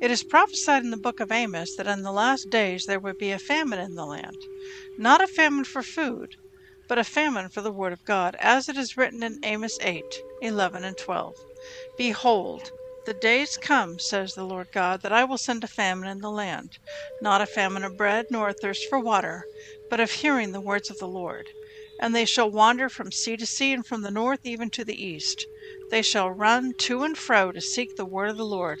It is prophesied in the book of Amos that in the last days there would be a famine in the land. Not a famine for food, but a famine for the word of God, as it is written in Amos 8 11 and 12. Behold, the days come, says the Lord God, that I will send a famine in the land, not a famine of bread, nor a thirst for water, but of hearing the words of the Lord. And they shall wander from sea to sea, and from the north even to the east. They shall run to and fro to seek the word of the Lord,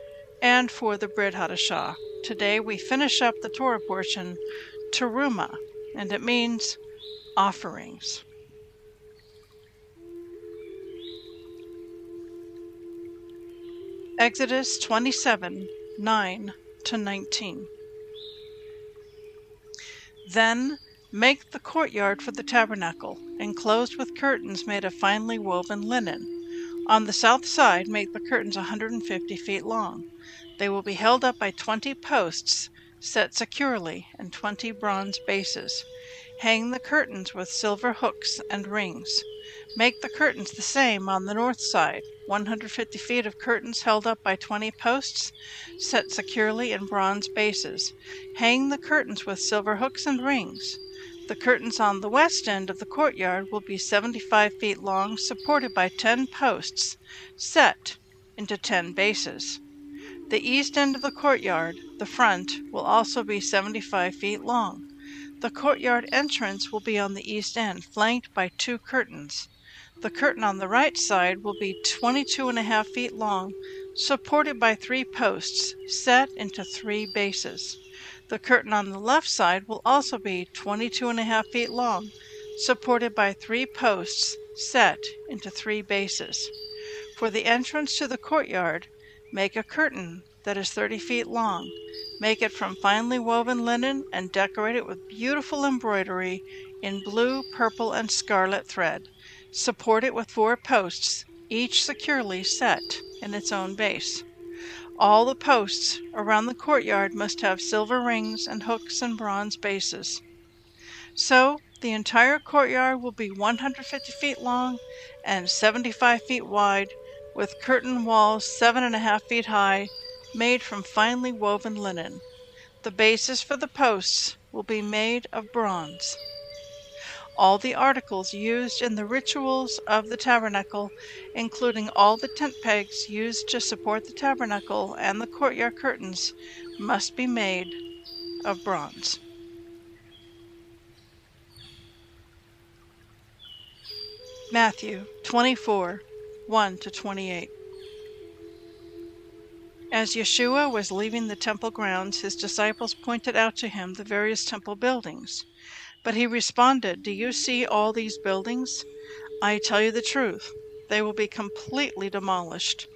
and for the Brit Hadashah. Today we finish up the Torah portion, Terumah, and it means offerings. Exodus 27 9 to 19. Then make the courtyard for the tabernacle, enclosed with curtains made of finely woven linen. On the south side, make the curtains 150 feet long. They will be held up by 20 posts set securely and 20 bronze bases. Hang the curtains with silver hooks and rings. Make the curtains the same on the north side, 150 feet of curtains held up by 20 posts set securely in bronze bases. Hang the curtains with silver hooks and rings. The curtains on the west end of the courtyard will be 75 feet long, supported by 10 posts set into 10 bases. The east end of the courtyard, the front, will also be 75 feet long. The courtyard entrance will be on the east end, flanked by two curtains. The curtain on the right side will be 22 and a half feet long, supported by three posts set into three bases. The curtain on the left side will also be 22 and a half feet long, supported by three posts set into three bases. For the entrance to the courtyard, make a curtain that is 30 feet long. Make it from finely woven linen and decorate it with beautiful embroidery in blue, purple, and scarlet thread. Support it with four posts, each securely set in its own base. All the posts around the courtyard must have silver rings and hooks and bronze bases. So, the entire courtyard will be 150 feet long and 75 feet wide, with curtain walls seven and a half feet high, made from finely woven linen. The bases for the posts will be made of bronze all the articles used in the rituals of the tabernacle, including all the tent pegs used to support the tabernacle and the courtyard curtains, must be made of bronze. Matthew 24 1 to 28. As Yeshua was leaving the temple grounds, his disciples pointed out to him the various temple buildings. But he responded, Do you see all these buildings? I tell you the truth, they will be completely demolished.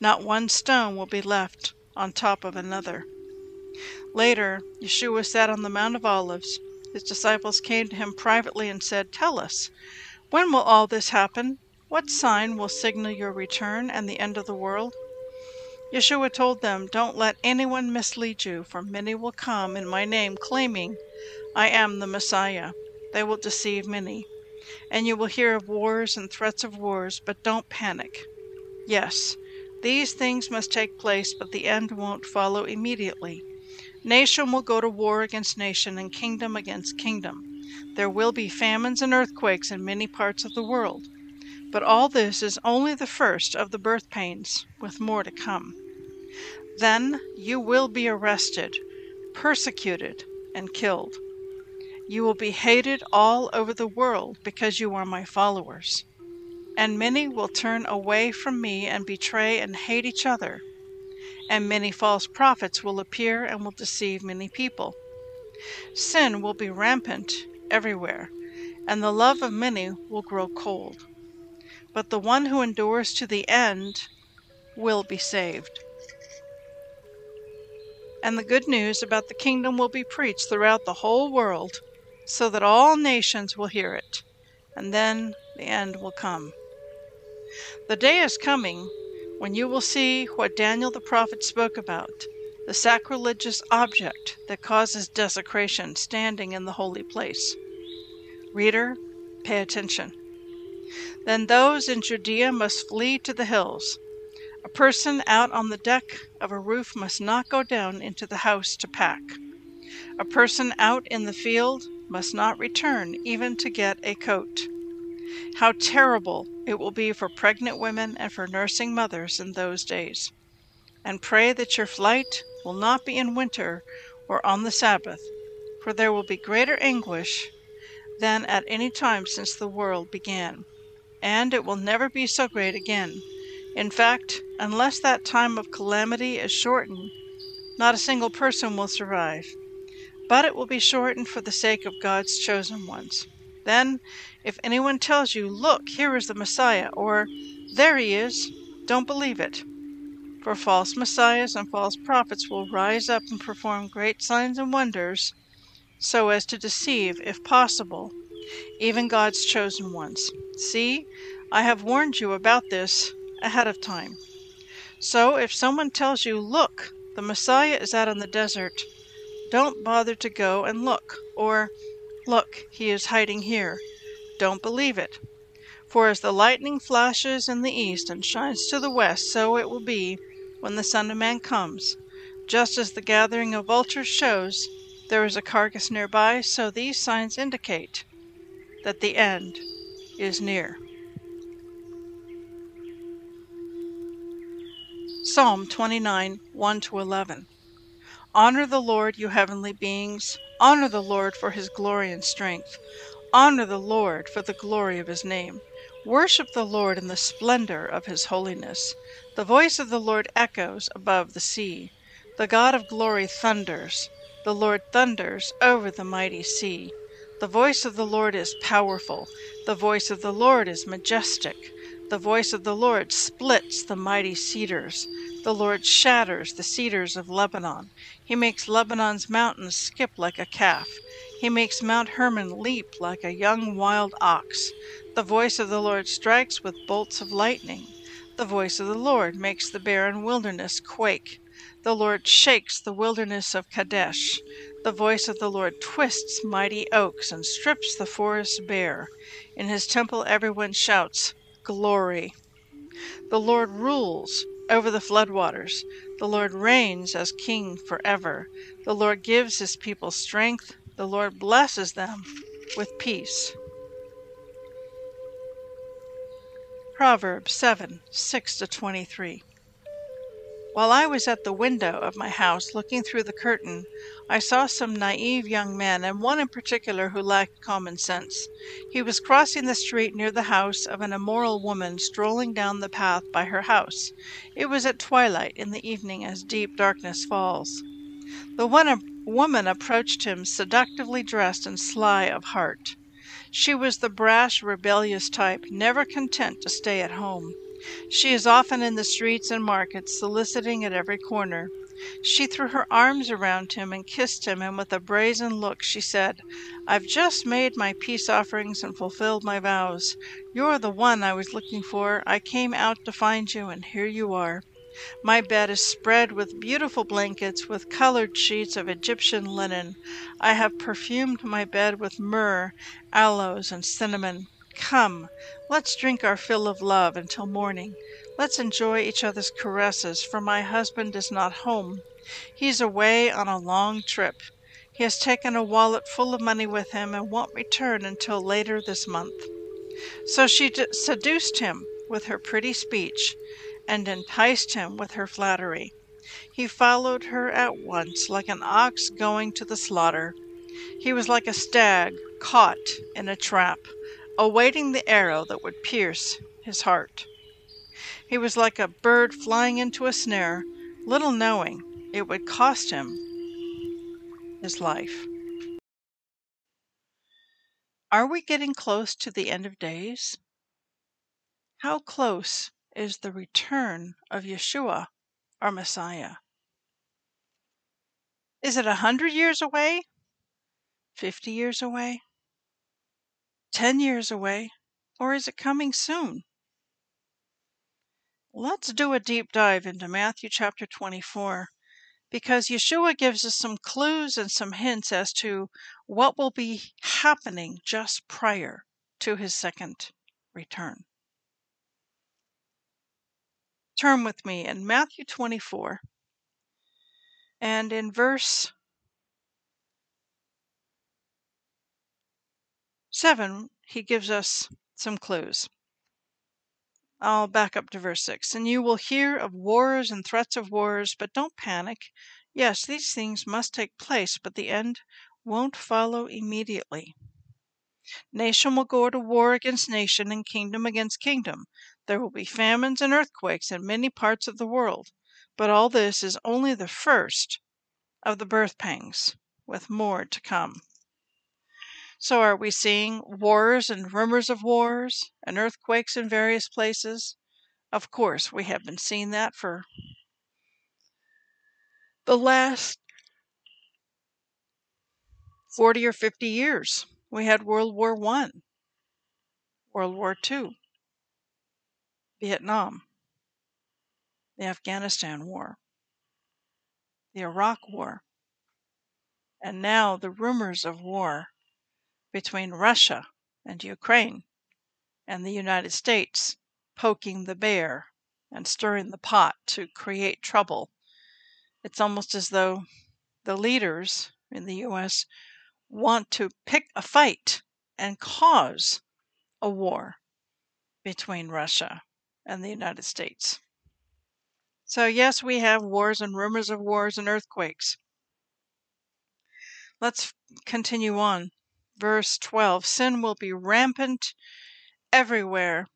Not one stone will be left on top of another. Later, Yeshua sat on the Mount of Olives. His disciples came to him privately and said, Tell us, when will all this happen? What sign will signal your return and the end of the world? Yeshua told them, Don't let anyone mislead you, for many will come in my name, claiming, I am the Messiah. They will deceive many. And you will hear of wars and threats of wars, but don't panic. Yes, these things must take place, but the end won't follow immediately. Nation will go to war against nation, and kingdom against kingdom. There will be famines and earthquakes in many parts of the world. But all this is only the first of the birth pains, with more to come. Then you will be arrested, persecuted, and killed. You will be hated all over the world because you are my followers. And many will turn away from me and betray and hate each other. And many false prophets will appear and will deceive many people. Sin will be rampant everywhere, and the love of many will grow cold but the one who endures to the end will be saved. And the good news about the kingdom will be preached throughout the whole world, so that all nations will hear it, and then the end will come. The day is coming when you will see what Daniel the prophet spoke about the sacrilegious object that causes desecration standing in the holy place. Reader, pay attention. Then those in Judea must flee to the hills. A person out on the deck of a roof must not go down into the house to pack. A person out in the field must not return even to get a coat. How terrible it will be for pregnant women and for nursing mothers in those days. And pray that your flight will not be in winter or on the Sabbath, for there will be greater anguish than at any time since the world began and it will never be so great again. In fact, unless that time of calamity is shortened, not a single person will survive. But it will be shortened for the sake of God's chosen ones. Then, if anyone tells you, Look, here is the Messiah, or There he is, don't believe it. For false messiahs and false prophets will rise up and perform great signs and wonders, so as to deceive, if possible, even God's chosen ones. See, I have warned you about this ahead of time. So if someone tells you, Look, the Messiah is out in the desert, don't bother to go and look, or Look, he is hiding here. Don't believe it. For as the lightning flashes in the east and shines to the west, so it will be when the Son of Man comes. Just as the gathering of vultures shows there is a carcass nearby, so these signs indicate that the end is near. Psalm 29 1 to 11. Honor the Lord, you heavenly beings. Honor the Lord for his glory and strength. Honor the Lord for the glory of his name. Worship the Lord in the splendor of his holiness. The voice of the Lord echoes above the sea. The God of glory thunders. The Lord thunders over the mighty sea. The voice of the Lord is powerful. The voice of the Lord is majestic. The voice of the Lord splits the mighty cedars. The Lord shatters the cedars of Lebanon. He makes Lebanon's mountains skip like a calf. He makes Mount Hermon leap like a young wild ox. The voice of the Lord strikes with bolts of lightning. The voice of the Lord makes the barren wilderness quake. The Lord shakes the wilderness of Kadesh. The voice of the Lord twists mighty oaks and strips the forests bare. In his temple everyone shouts, Glory! The Lord rules over the floodwaters. The Lord reigns as king forever. The Lord gives his people strength. The Lord blesses them with peace. Proverbs 7 6 to 23. While I was at the window of my house looking through the curtain, I saw some naive young men, and one in particular who lacked common sense. He was crossing the street near the house of an immoral woman strolling down the path by her house. It was at twilight in the evening as deep darkness falls. The one woman approached him seductively dressed and sly of heart. She was the brash, rebellious type, never content to stay at home. She is often in the streets and markets, soliciting at every corner. She threw her arms around him and kissed him, and with a brazen look she said, I've just made my peace offerings and fulfilled my vows. You're the one I was looking for. I came out to find you, and here you are. My bed is spread with beautiful blankets, with colored sheets of Egyptian linen. I have perfumed my bed with myrrh, aloes, and cinnamon. Come, let's drink our fill of love until morning. Let's enjoy each other's caresses, for my husband is not home. He's away on a long trip. He has taken a wallet full of money with him and won't return until later this month. So she d- seduced him with her pretty speech and enticed him with her flattery. He followed her at once like an ox going to the slaughter. He was like a stag caught in a trap, awaiting the arrow that would pierce his heart. He was like a bird flying into a snare, little knowing it would cost him his life. Are we getting close to the end of days? How close is the return of Yeshua, our Messiah. Is it a hundred years away? Fifty years away? Ten years away? Or is it coming soon? Let's do a deep dive into Matthew chapter 24 because Yeshua gives us some clues and some hints as to what will be happening just prior to his second return. Turn with me in Matthew 24 and in verse 7, he gives us some clues. I'll back up to verse 6. And you will hear of wars and threats of wars, but don't panic. Yes, these things must take place, but the end won't follow immediately. Nation will go to war against nation and kingdom against kingdom. There will be famines and earthquakes in many parts of the world, but all this is only the first of the birth pangs, with more to come. So, are we seeing wars and rumors of wars and earthquakes in various places? Of course, we have been seeing that for the last 40 or 50 years. We had World War One, World War Two, Vietnam, the Afghanistan War, the Iraq War, and now the rumors of war between Russia and Ukraine and the United States poking the bear and stirring the pot to create trouble. It's almost as though the leaders in the U.S. want to pick a fight and cause a war between Russia and the United States. So, yes, we have wars and rumors of wars and earthquakes. Let's continue on. Verse 12 Sin will be rampant everywhere,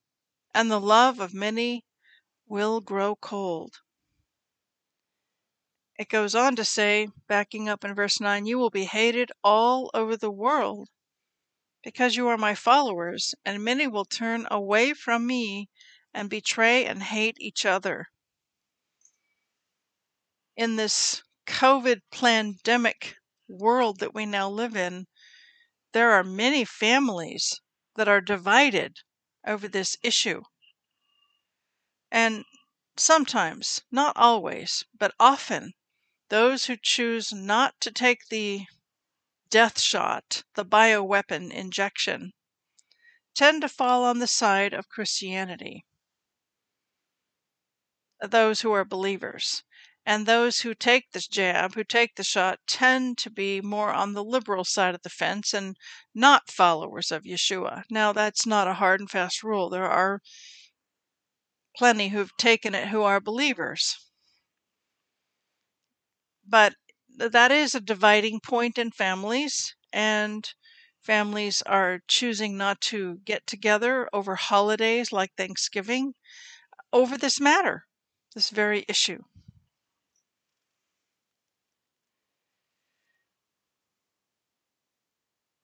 and the love of many will grow cold. It goes on to say, backing up in verse 9, You will be hated all over the world because you are my followers, and many will turn away from me and betray and hate each other. In this COVID pandemic world that we now live in, there are many families that are divided over this issue. And sometimes, not always, but often, those who choose not to take the death shot, the bioweapon injection, tend to fall on the side of Christianity those who are believers. And those who take the jab, who take the shot, tend to be more on the liberal side of the fence and not followers of Yeshua. Now, that's not a hard and fast rule. There are plenty who've taken it who are believers. But that is a dividing point in families, and families are choosing not to get together over holidays like Thanksgiving over this matter this very issue.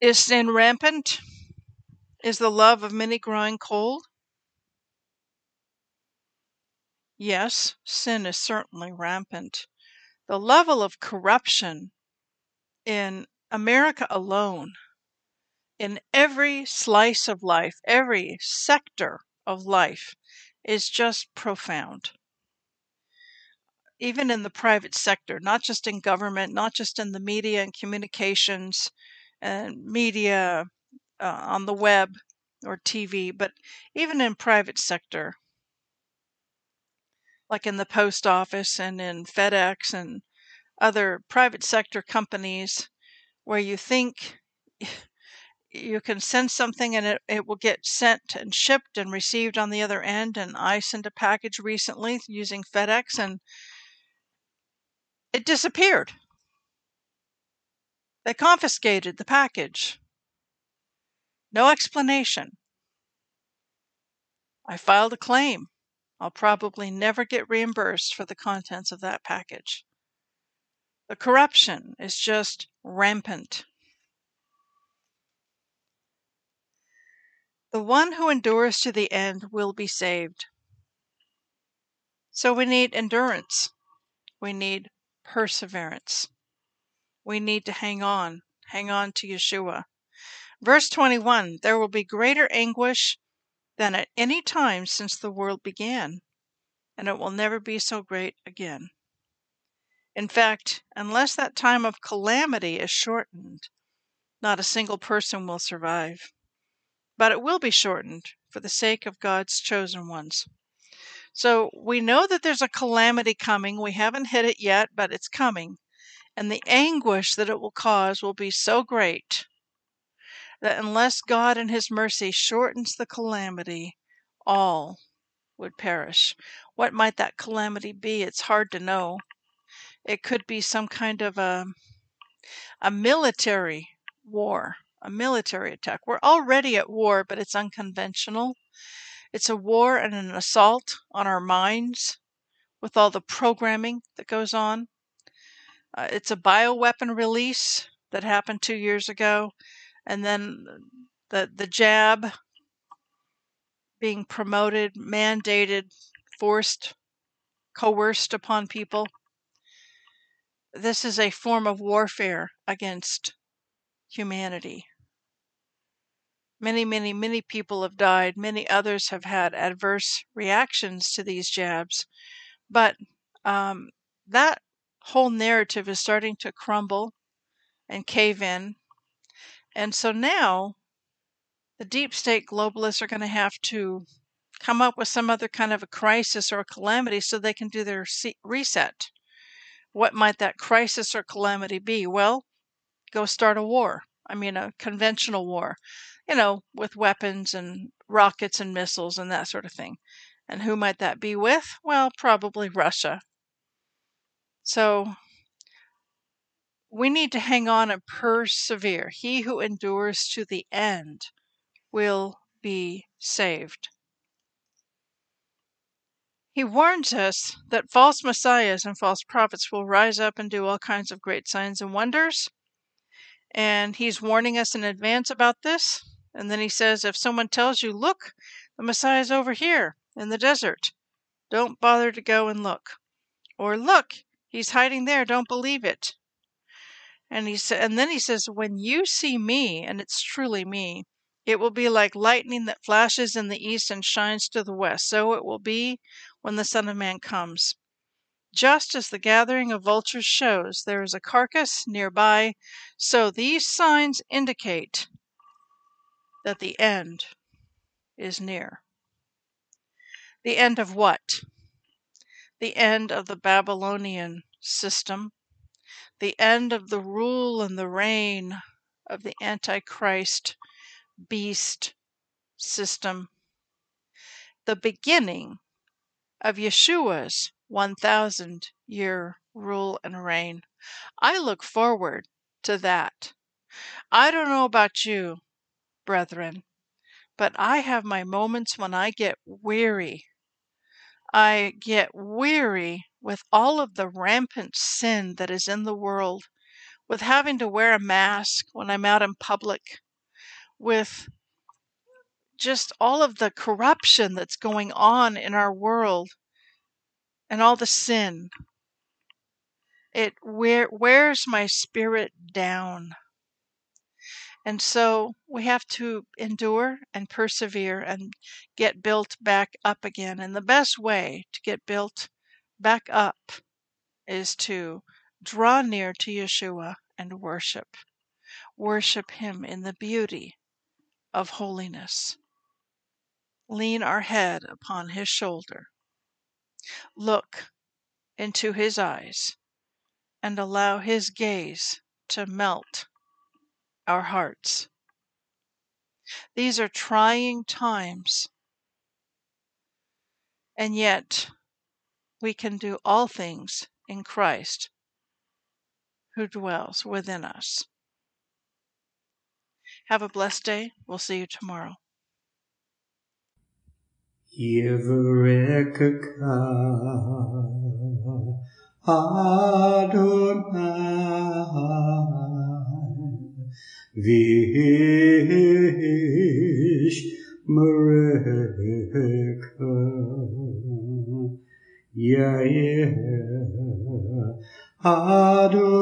Is sin rampant? Is the love of many growing cold? Yes, sin is certainly rampant. The level of corruption in America alone, in every slice of life, every sector of life, is just profound. Even in the private sector, not just in government, not just in the media and communications and media uh, on the web or TV, but even in private sector, like in the post office and in FedEx and other private sector companies, where you think you can send something and it, it will get sent and shipped and received on the other end. And I sent a package recently using FedEx and it disappeared. They confiscated the package. No explanation. I filed a claim. I'll probably never get reimbursed for the contents of that package. The corruption is just rampant. The one who endures to the end will be saved. So we need endurance. We need perseverance. We need to hang on, hang on to Yeshua. Verse 21 There will be greater anguish than at any time since the world began, and it will never be so great again. In fact, unless that time of calamity is shortened, not a single person will survive. But it will be shortened for the sake of God's chosen ones. So we know that there's a calamity coming. We haven't hit it yet, but it's coming. And the anguish that it will cause will be so great that unless God in His mercy shortens the calamity, all would perish. What might that calamity be? It's hard to know. It could be some kind of a, a military war, a military attack. We're already at war, but it's unconventional. It's a war and an assault on our minds with all the programming that goes on. Uh, it's a bioweapon release that happened two years ago and then the the jab being promoted, mandated, forced, coerced upon people. This is a form of warfare against humanity. Many, many, many people have died. Many others have had adverse reactions to these jabs. But um, that whole narrative is starting to crumble and cave in and so now the deep state globalists are going to have to come up with some other kind of a crisis or a calamity so they can do their reset. What might that crisis or calamity be? Well, go start a war. I mean, a conventional war, you know, with weapons and rockets and missiles and that sort of thing. And who might that be with? Well, probably Russia. So we need to hang on and persevere. He who endures to the end will be saved. He warns us that false messiahs and false prophets will rise up and do all kinds of great signs and wonders. And he's warning us in advance about this. And then he says, if someone tells you, look, the Messiah's over here in the desert, don't bother to go and look. Or look, he's hiding there, don't believe it. And he said, and then he says, when you see me, and it's truly me, it will be like lightning that flashes in the east and shines to the west. So it will be when the Son of Man comes. Just as the gathering of vultures shows there is a carcass nearby, so these signs indicate that the end is near. The end of what? The end of the Babylonian system the end of the rule and the reign of the Antichrist beast system, the beginning of Yeshua's 1,000 year rule and reign. I look forward to that. I don't know about you, brethren, but I have my moments when I get weary. I get weary with all of the rampant sin that is in the world, with having to wear a mask when I'm out in public, with just all of the corruption that's going on in our world and all the sin. It wear, wears my spirit down. And so we have to endure and persevere and get built back up again. And the best way to get built back up is to draw near to Yeshua and worship. Worship Him in the beauty of holiness. Lean our head upon His shoulder. Look into His eyes and allow His gaze to melt our hearts. These are trying times, and yet we can do all things in Christ who dwells within us. Have a blessed day. We'll see you tomorrow. Vish Mareka Yair Adonai